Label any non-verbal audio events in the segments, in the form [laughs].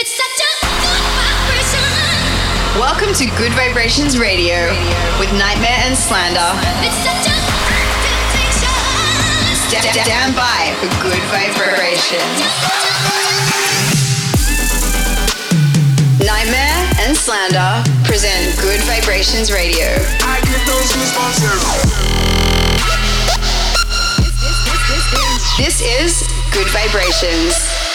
It's such a good vibration. Welcome to Good Vibrations Radio with Nightmare and Slander. It's such a good temptation. St- stand by for good vibrations. Nightmare and Slander present Good Vibrations Radio. I get those goosebumps This is Good Vibrations.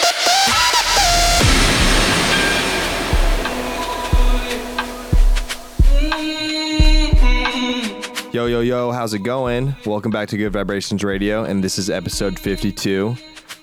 Yo, yo, yo, how's it going? Welcome back to Good Vibrations Radio, and this is episode 52.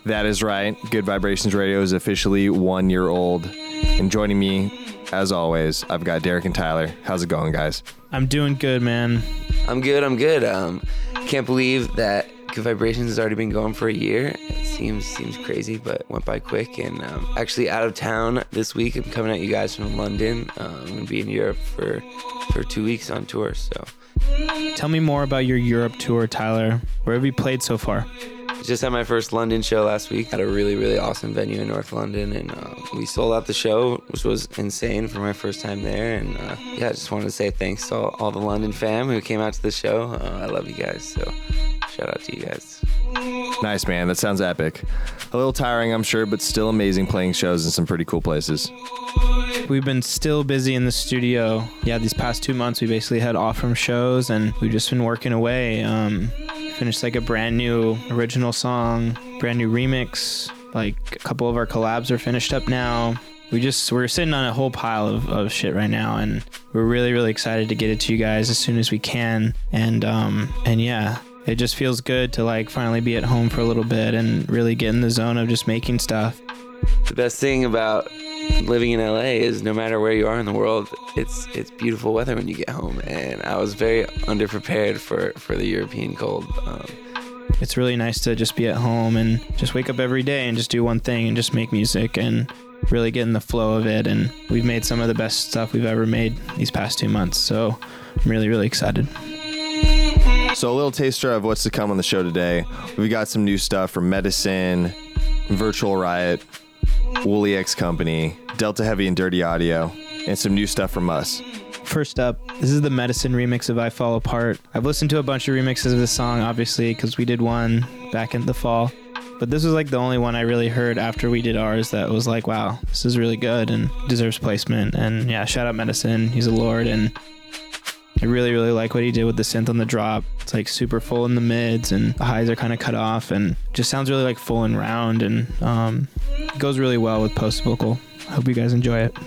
That is right, Good Vibrations Radio is officially one year old. And joining me, as always, I've got Derek and Tyler. How's it going, guys? I'm doing good, man. I'm good. I'm good. Um, can't believe that Good Vibrations has already been going for a year. It seems seems crazy, but went by quick. And um, actually, out of town this week. I'm coming at you guys from London. Uh, I'm gonna be in Europe for for two weeks on tour. So Tell me more about your Europe tour, Tyler. Where have you played so far? just had my first London show last week at a really really awesome venue in North London, and uh, we sold out the show, which was insane for my first time there. And uh, yeah, I just wanted to say thanks to all, all the London fam who came out to the show. Uh, I love you guys. So shout out to you guys. Nice, man. That sounds epic. A little tiring, I'm sure, but still amazing playing shows in some pretty cool places. We've been still busy in the studio. Yeah, these past two months we basically had off from shows and we've just been working away. Um, finished like a brand new original song, brand new remix. Like a couple of our collabs are finished up now. We just we're sitting on a whole pile of, of shit right now and we're really really excited to get it to you guys as soon as we can. And um and yeah, it just feels good to like finally be at home for a little bit and really get in the zone of just making stuff. The best thing about living in LA is no matter where you are in the world, it's it's beautiful weather when you get home. And I was very underprepared for for the European cold. Um, it's really nice to just be at home and just wake up every day and just do one thing and just make music and really get in the flow of it. And we've made some of the best stuff we've ever made these past two months. So I'm really, really excited. So, a little taster of what's to come on the show today. We've got some new stuff from Medasin, Virtual Riot, Woolly X Company, Delta Heavy and Dirty Audio, and some new stuff from us. First up, this is the Medasin remix of I Fall Apart. I've listened to a bunch of remixes of this song, obviously, because we did one back in the fall. But this was like the only one I really heard after we did ours that was like, wow, this is really good and deserves placement. And yeah, shout out Medasin. He's a lord. And I really, really like what he did with the synth on the drop. It's like super full in the mids and the highs are kind of cut off and just sounds really like full and round. And um, goes really well with post vocal. Hope you guys enjoy it.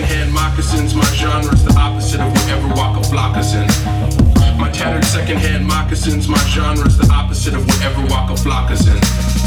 secondhand moccasins. My genre is the opposite of whatever walk a in. My tattered secondhand moccasins. My genre is the opposite of whatever walk a in.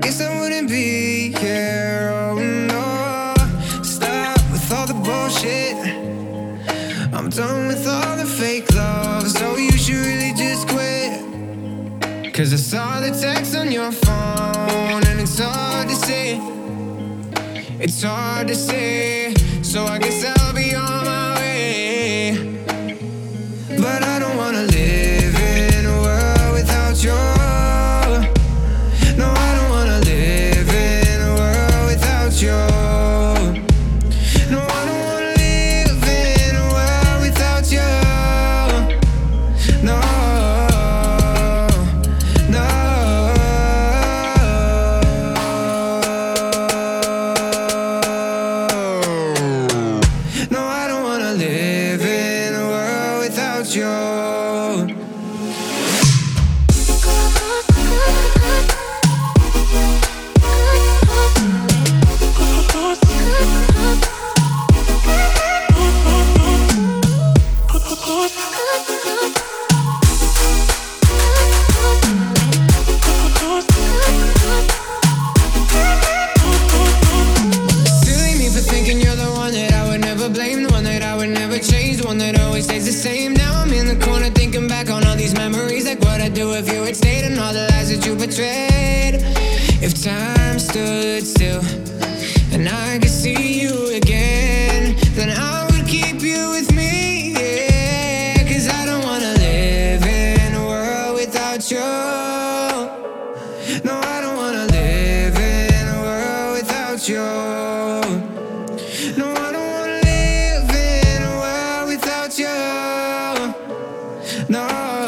guess I wouldn't be here. Oh no, stop with all the bullshit. I'm done with all the fake love, so you should really just quit. Cause I saw the text on your phone, and it's hard to say. It's hard to say, so I guess I. you. No.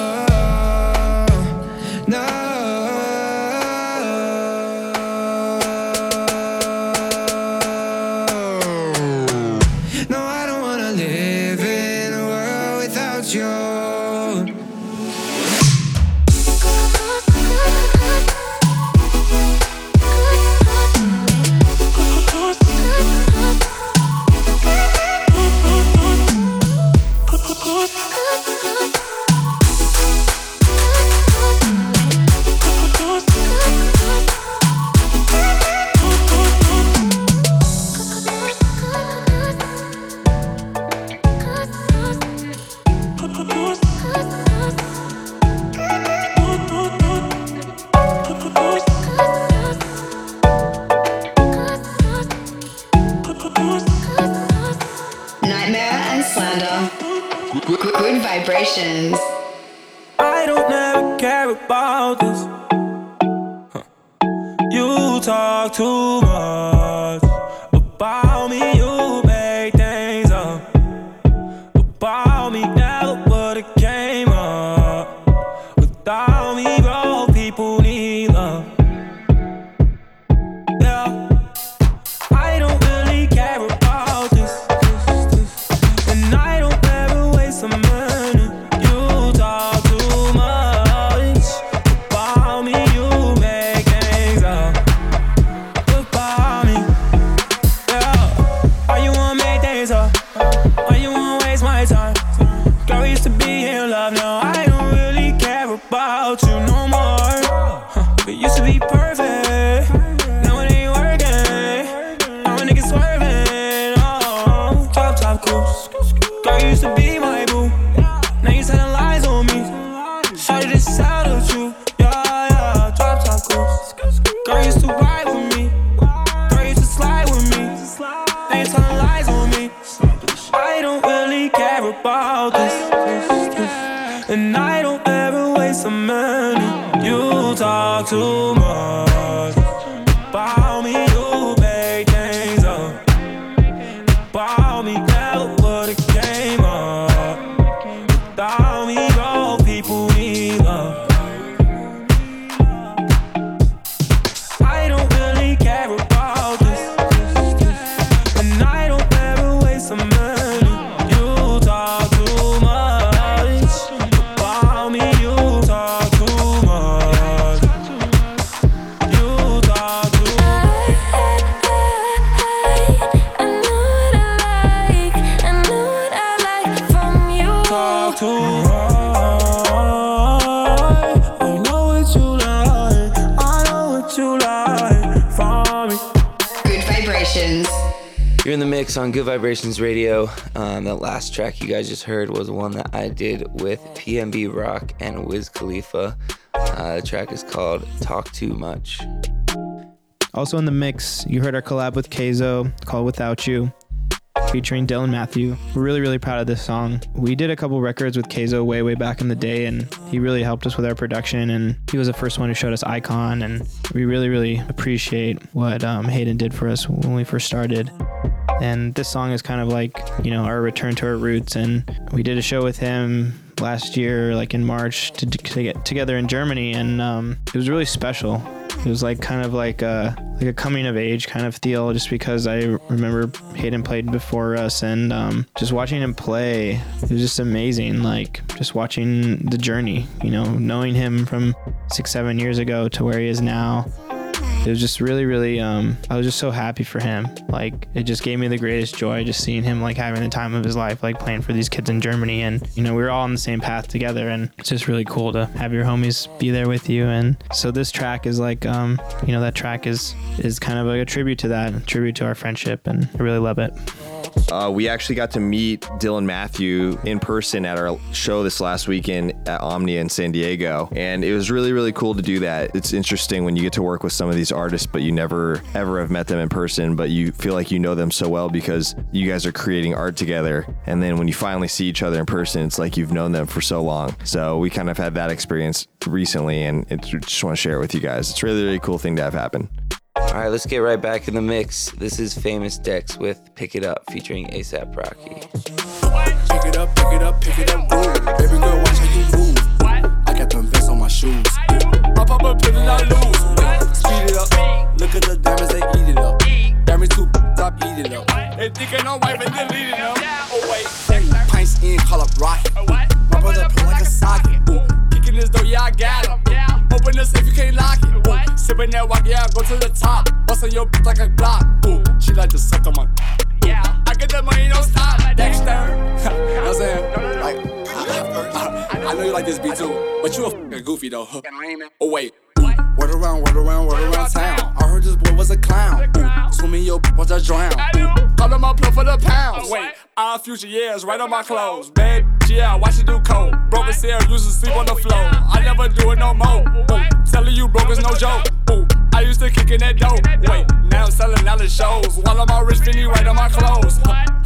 Good Vibrations Radio. Um, last track you guys just heard was one that I did with PnB Rock and Wiz Khalifa. Uh, the track is called Talk Too Much. Also in the mix, you heard our collab with Kayzo called Without You, featuring Dylan Matthew. We're really, really proud of this song. We did a couple records with Kayzo way, way back in the day, and he really helped us with our production. And he was the first one who showed us Icon, and we really, really appreciate what um, Hayden did for us when we first started. And this song is kind of like, you know, our return to our roots. And we did a show with him last year, like in March, to, to get together in Germany, and um, it was really special. It was like kind of like a like a coming of age kind of deal, just because I remember Hayden played before us, and um, just watching him play, it was just amazing. Like just watching the journey, you know, knowing him from six, seven years ago to where he is now it was just really really um i was just so happy for him. Like it just gave me the greatest joy just seeing him like having the time of his life like playing for these kids in germany. And you know we were all on the same path together. And it's just really cool to have your homies be there with you. And so this track is like um you know that track is is kind of like a tribute to that a tribute to our friendship. And i really love it Uh, we actually got to meet Dylan Matthew in person at our show this last weekend at Omnia in San Diego. And it was really, really cool to do that. It's interesting when you get to work with some of these artists, but you never ever have met them in person, but you feel like you know them so well because you guys are creating art together. And then when you finally see each other in person, it's like you've known them for so long. So we kind of had that experience recently and it, just want to share it with you guys. It's really, really cool thing to have happen. All right, let's get right back in the mix. This is Famous Dex with Pick It Up featuring ASAP Rocky. Pick it up, pick it up, pick it up, boom. Baby girl, watch how you move. I got them vests on my shoes. Pop a pill and I lose. Speed it up. Look at the diamonds, they eat it up. Diamonds too, stop. They thinking I'm deleting them. Oh wait, pints in, call up Rocky. My brother like a socket. Kicking this door, yeah I got him. Open the safe, you can't lock it. Ooh. Sipping that walk, yeah, go to the top. Bust on your bitch like a Glock. Ooh. She like to suck on my. Yeah, I get the money, don't stop. Dexter. you know what [laughs] I'm saying? Like, I, [laughs] I, I know you like this beat too, but you a fucking goofy though. Oh wait. What? Word around, word around, word around town. I heard this boy was a clown. Ooh, swimming your watch I drown. Ooh, call him up, plug for the pounds. Wait, our future years right on my clothes. Bad yeah, watch it do coke? cold. Broken cell, used to sleep on the floor. I never do it no more. Ooh, telling you broke is no joke. Ooh, I used to kick in that dope. Wait, now I'm selling out the shows. While I'm all rich, Fendi right on my clothes.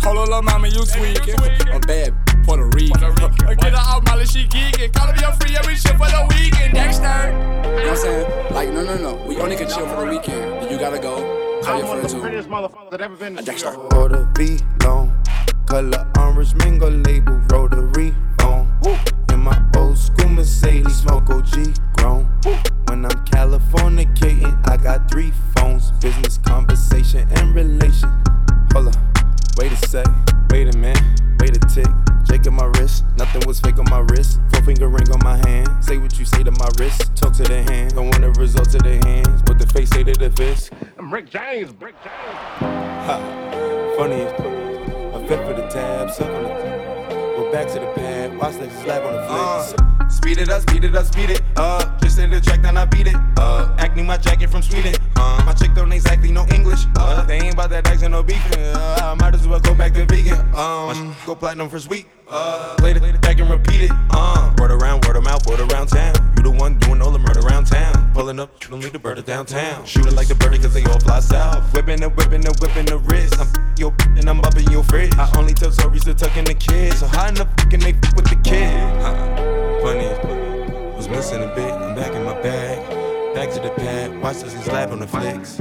Hold on, little mama, you tweaking. I'm bad. Puerto Rican. Uh, get her out, Molly, she geeking. Call me a free every shit for the weekend. Next Dexter. You know what I'm saying? Like, no, no, no. We only can chill for the weekend. You gotta go. Call your friend too. motherfucker that ever been to Dexter. Order be long. Color orange mango label rotary phone. In my old school Mercedes, smoke OG grown. When I'm Californicating, I got three phones. Business, conversation, and relation. Hold up, wait a sec, wait a minute, wait a tick. Jake on my wrist, nothing was fake on my wrist. Four finger ring on my hand. Say what you say to my wrist, talk to the hand. Don't want the results of the hands. What the face say to the fist. I'm Rick James, Rick James. Ha, funny as I fit for the tab, suck. Back to the pad, watch that slap on the flicks. Uh, speed it up, speed it up, speed it up. Just in the track, then I beat it up. Acne my jacket from Sweden. Uh, my chick don't exactly know English. Uh, they ain't about that accent, no beefing. Uh, I might as well go back to vegan. Um, go platinum first week. Uh, play it back and repeat it. Uh, word around, word of mouth, word around town. You the one doing all the murder around town. Pulling up, you don't need the bird downtown. Shooting like the birdie cause they all fly south. Whipping and whipping and whipping the wrist. I'm your and I'm up in your fridge. I only tell stories to tuck in the kids. So how in can they fuck with the kid? Huh. Funny, was missing a bit. I'm back in my bag. Back to the pad. Watch this slap on the flicks.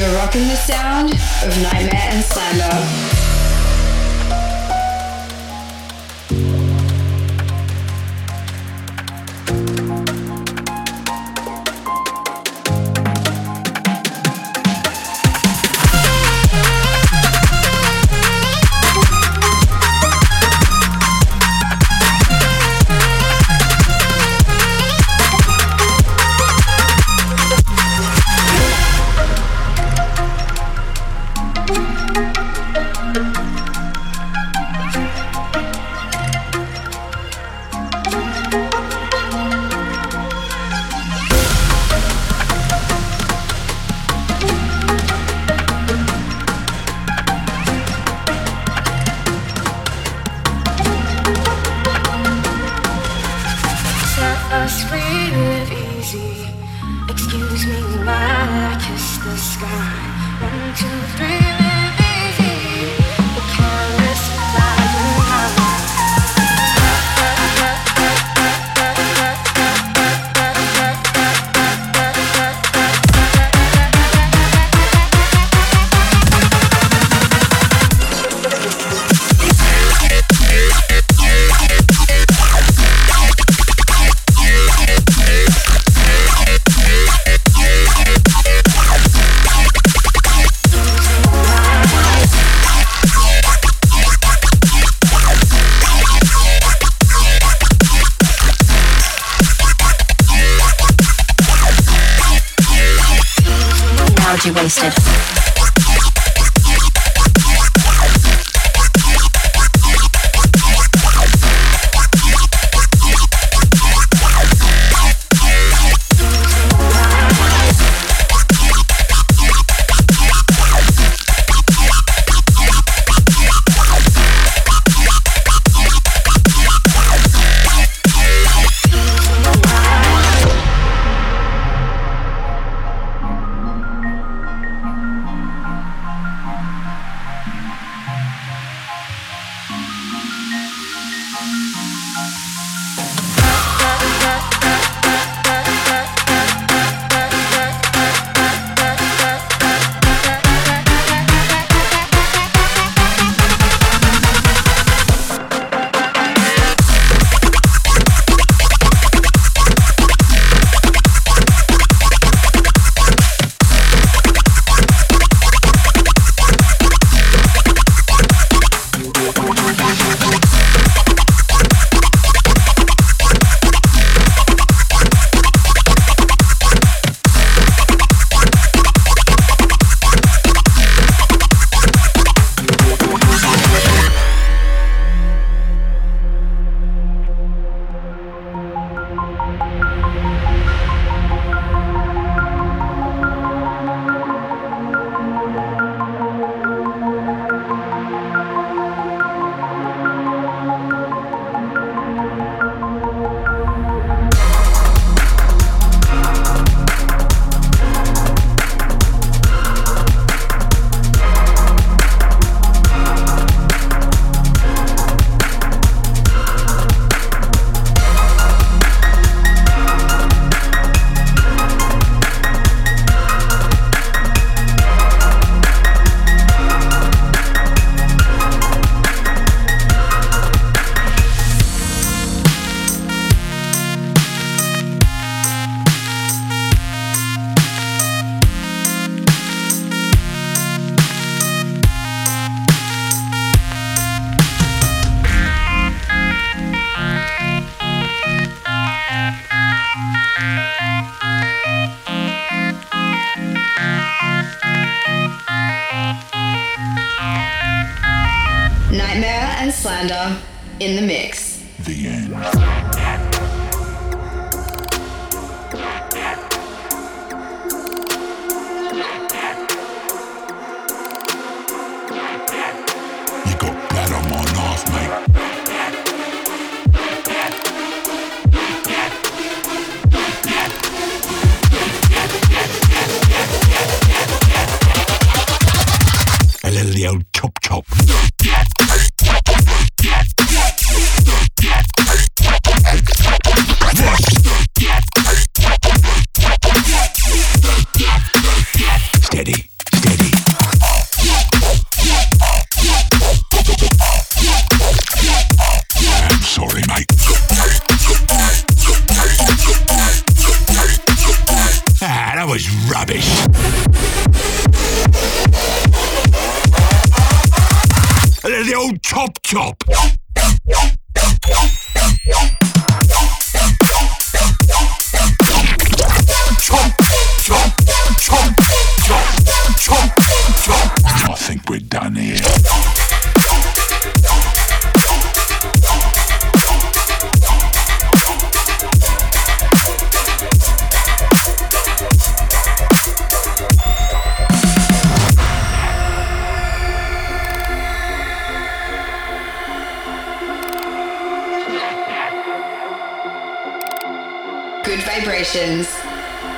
You're rocking the sound of NGHTMRE and Slander.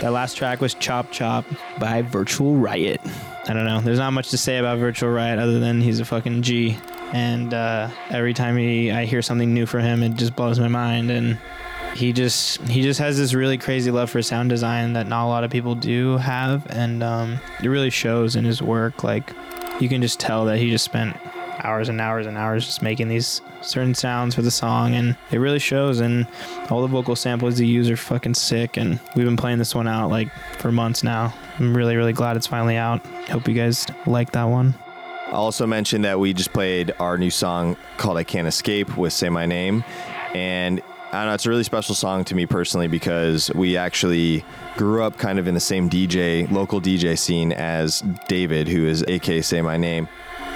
That last track was Chop Chop by Virtual Riot. I don't know. There's not much to say about Virtual Riot other than he's a fucking G. And uh, every time he, I hear something new from him, it just blows my mind. And he just he just has this really crazy love for sound design that not a lot of people do have, and um, it really shows in his work. Like you can just tell that he just spent hours and hours and hours just making these certain sounds for the song and it really shows and all the vocal samples he use are fucking sick and we've been playing this one out like for months now i'm really really glad it's finally out hope you guys like that one I also mentioned that we just played our new song called I Can't Escape with SAYMYNAME. And I don't know. It's a really special song to me personally because we actually grew up kind of in the same DJ, local DJ scene as David, who is AK SAYMYNAME.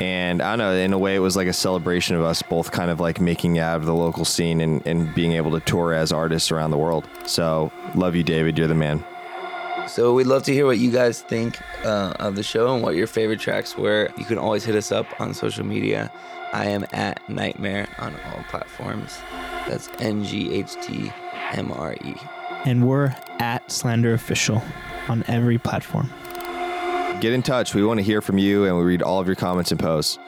And I don't know, in a way, it was like a celebration of us both kind of like making out of the local scene and, and being able to tour as artists around the world. So, love you, David. You're the man. So we'd love to hear what you guys think uh, of the show and what your favorite tracks were. You can always hit us up on social media. I am at NGHTMRE on all platforms. That's N G H T M R E. And we're at Slander Official on every platform. Get in touch. We want to hear from you and we read all of your comments and posts.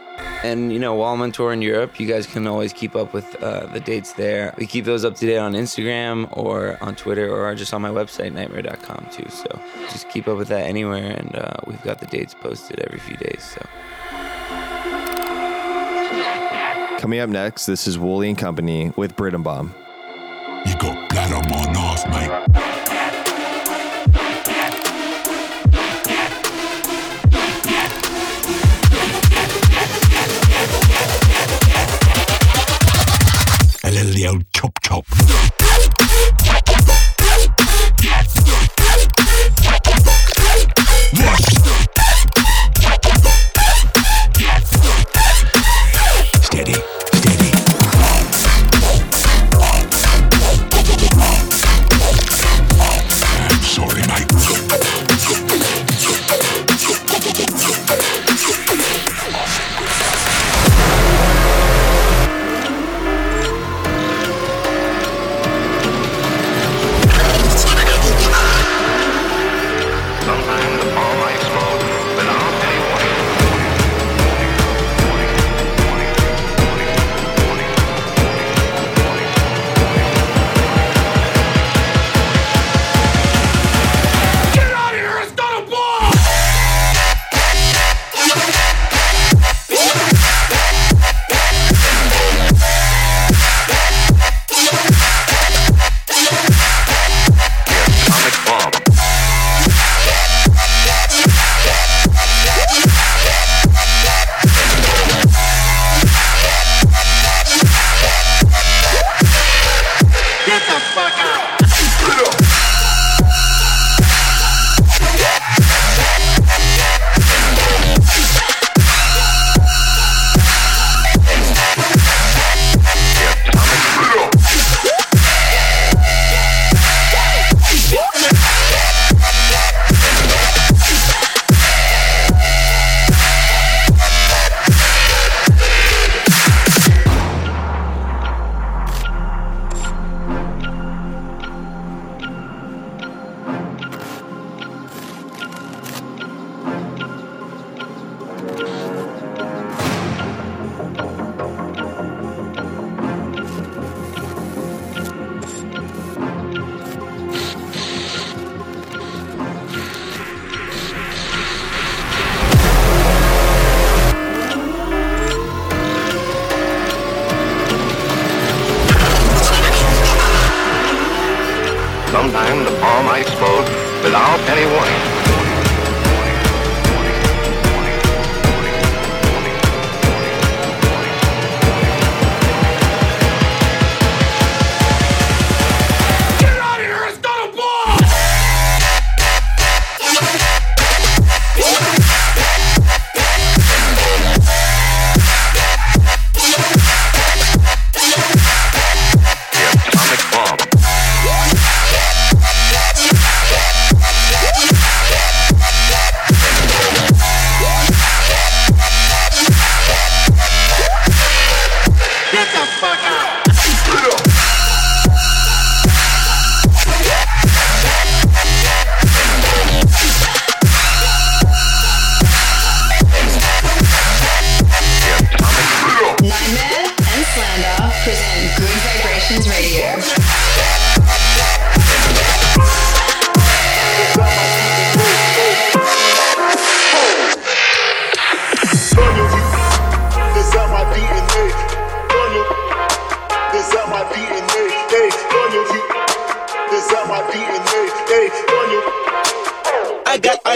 And you know, while I'm on tour in Europe, you guys can always keep up with uh, the dates there. We keep those up to date on Instagram or on Twitter or just on my website, nghtmre.com too. So just keep up with that anywhere, and uh, we've got the dates posted every few days. So Coming up next, this is Wooli and Kompany with Britain Bomb. You got blood on my knife, mate.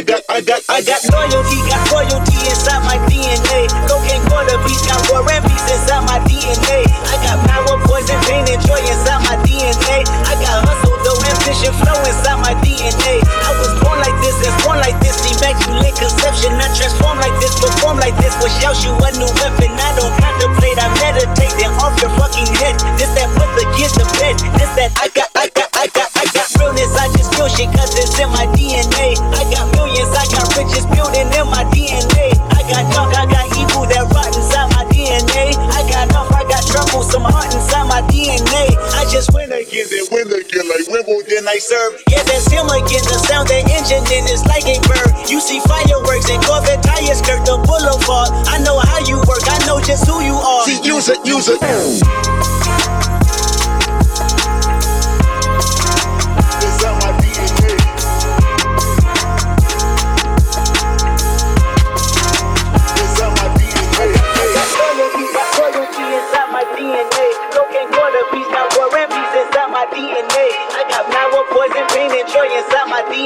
I got, I got, I got loyalty, got royalty inside my DNA. Cocaine water beats, got war and peace inside my DNA. I got power, poison, pain, and joy inside my DNA. I got hustle, though, ambition, flow inside my DNA. I was born like this, and born like this, immaculate conception. I transform like this, perform like this, which shouts you a new weapon. I don't Yeah, that's him again. The sound the engine in is like a bird. You see fireworks and Corvette tires skirt the boulevard. I know how you work, I know just who you are. See, use it,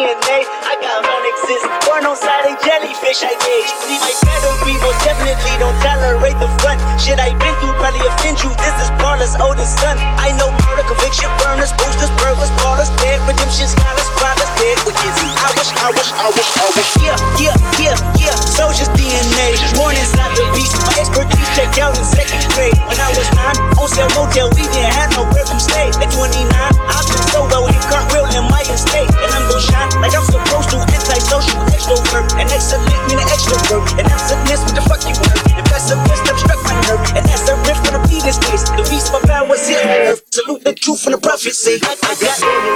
DNA. I got onyxes, born on side of jellyfish I gauge. See my pedigree, most definitely don't tolerate the front. Shit I been through probably offend you. This is Paula's oldest son. I know murder, conviction, burners, boosters, burglars, Paula's dead, redemption, scholars, fathers dead. Is? I wish, I wish, I wish, I wish. Yeah, yeah, yeah, yeah. Soldier's DNA, born inside the beast. My expertise checked out in second grade. When I was nine, on sale motel, we didn't have nowhere to stay. At 29, extrovert. And excellent mean an extrovert. And awesomeness, what the fuck you want? The best of wisdom struck my nerve. And that's the riff for the is days. The beast for power is on earth. Salute the truth and the prophecy. I got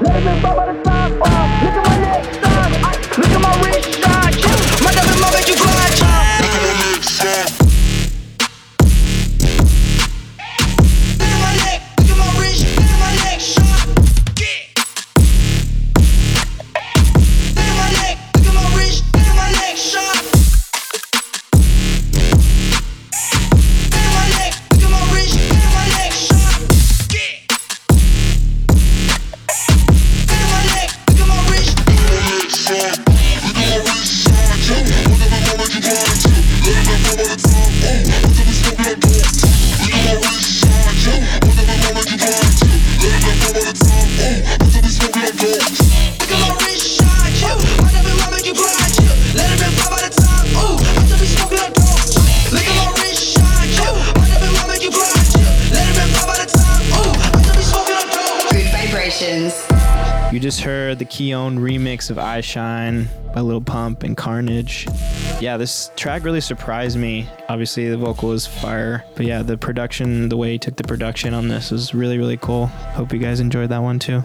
blind, chill. Let Of i Shyne by Lil Pump and Carnage. Yeah, this track really surprised me. Obviously, the vocal is fire, but yeah, the production, the way he took the production on this was really, really cool. Hope you guys enjoyed that one too.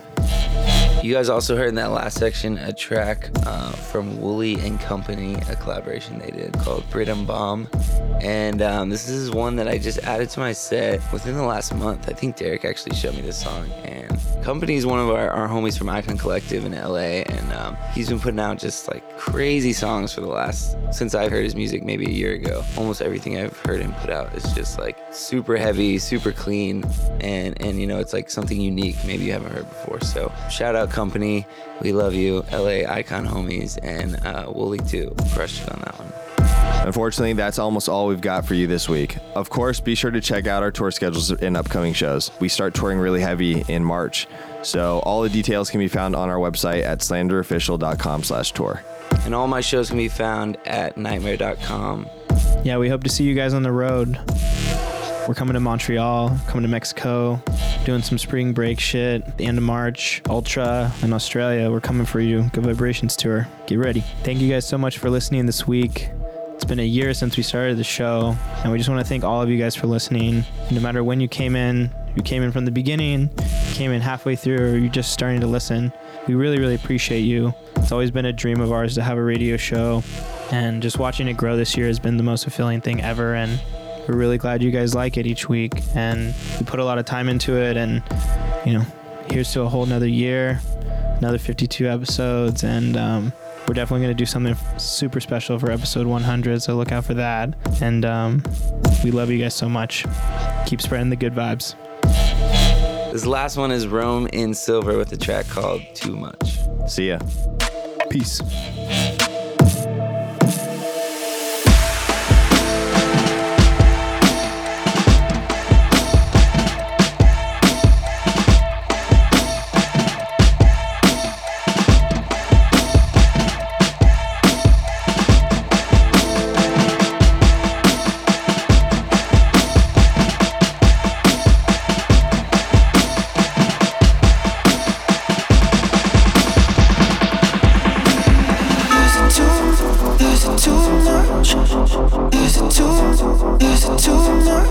You guys also heard in that last section a track uh, from Wooli and Kompany, a collaboration they did called Britam Bomb. And um, this is one that I just added to my set within the last month. I think Derek actually showed me this song. And Kompany is one of our, our homies from Icon Collective in LA. And um, he's been putting out just like crazy songs for the last, since I've heard his music maybe a year ago. Almost everything I've heard him put out is just like super heavy, super clean. And, and you know, it's like something unique maybe you haven't heard before. So shout out Kompany. We love you, LA Icon homies. And uh, Wooli too. Crushed it on that one. Unfortunately, that's almost all we've got for you this week. Of course, be sure to check out our tour schedules and upcoming shows. We start touring really heavy in March, so all the details can be found on our website at slanderofficial.com/tour. And all my shows can be found at nghtmre.com. Yeah, we hope to see you guys on the road. We're coming to Montreal, coming to Mexico, doing some spring break shit at the end of March, Ultra in Australia. We're coming for you. Good Vibrations Tour. Get ready. Thank you guys so much for listening this week. It's been a year since we started the show, and we just want to thank all of you guys for listening. No matter when you came in, you came in from the beginning, came in halfway through, or you're just starting to listen. We really, really appreciate you. It's always been a dream of ours to have a radio show, and just watching it grow this year has been the most fulfilling thing ever. And we're really glad you guys like it each week, and we put a lot of time into it. And you know, here's to a whole nother year, another 52 episodes, and um, we're definitely going to do something super special for episode 100 so look out for that and um, we love you guys so much keep spreading the good vibes This last one is Rome in Silver with a track called Too Much. See ya. Peace. Is it too much?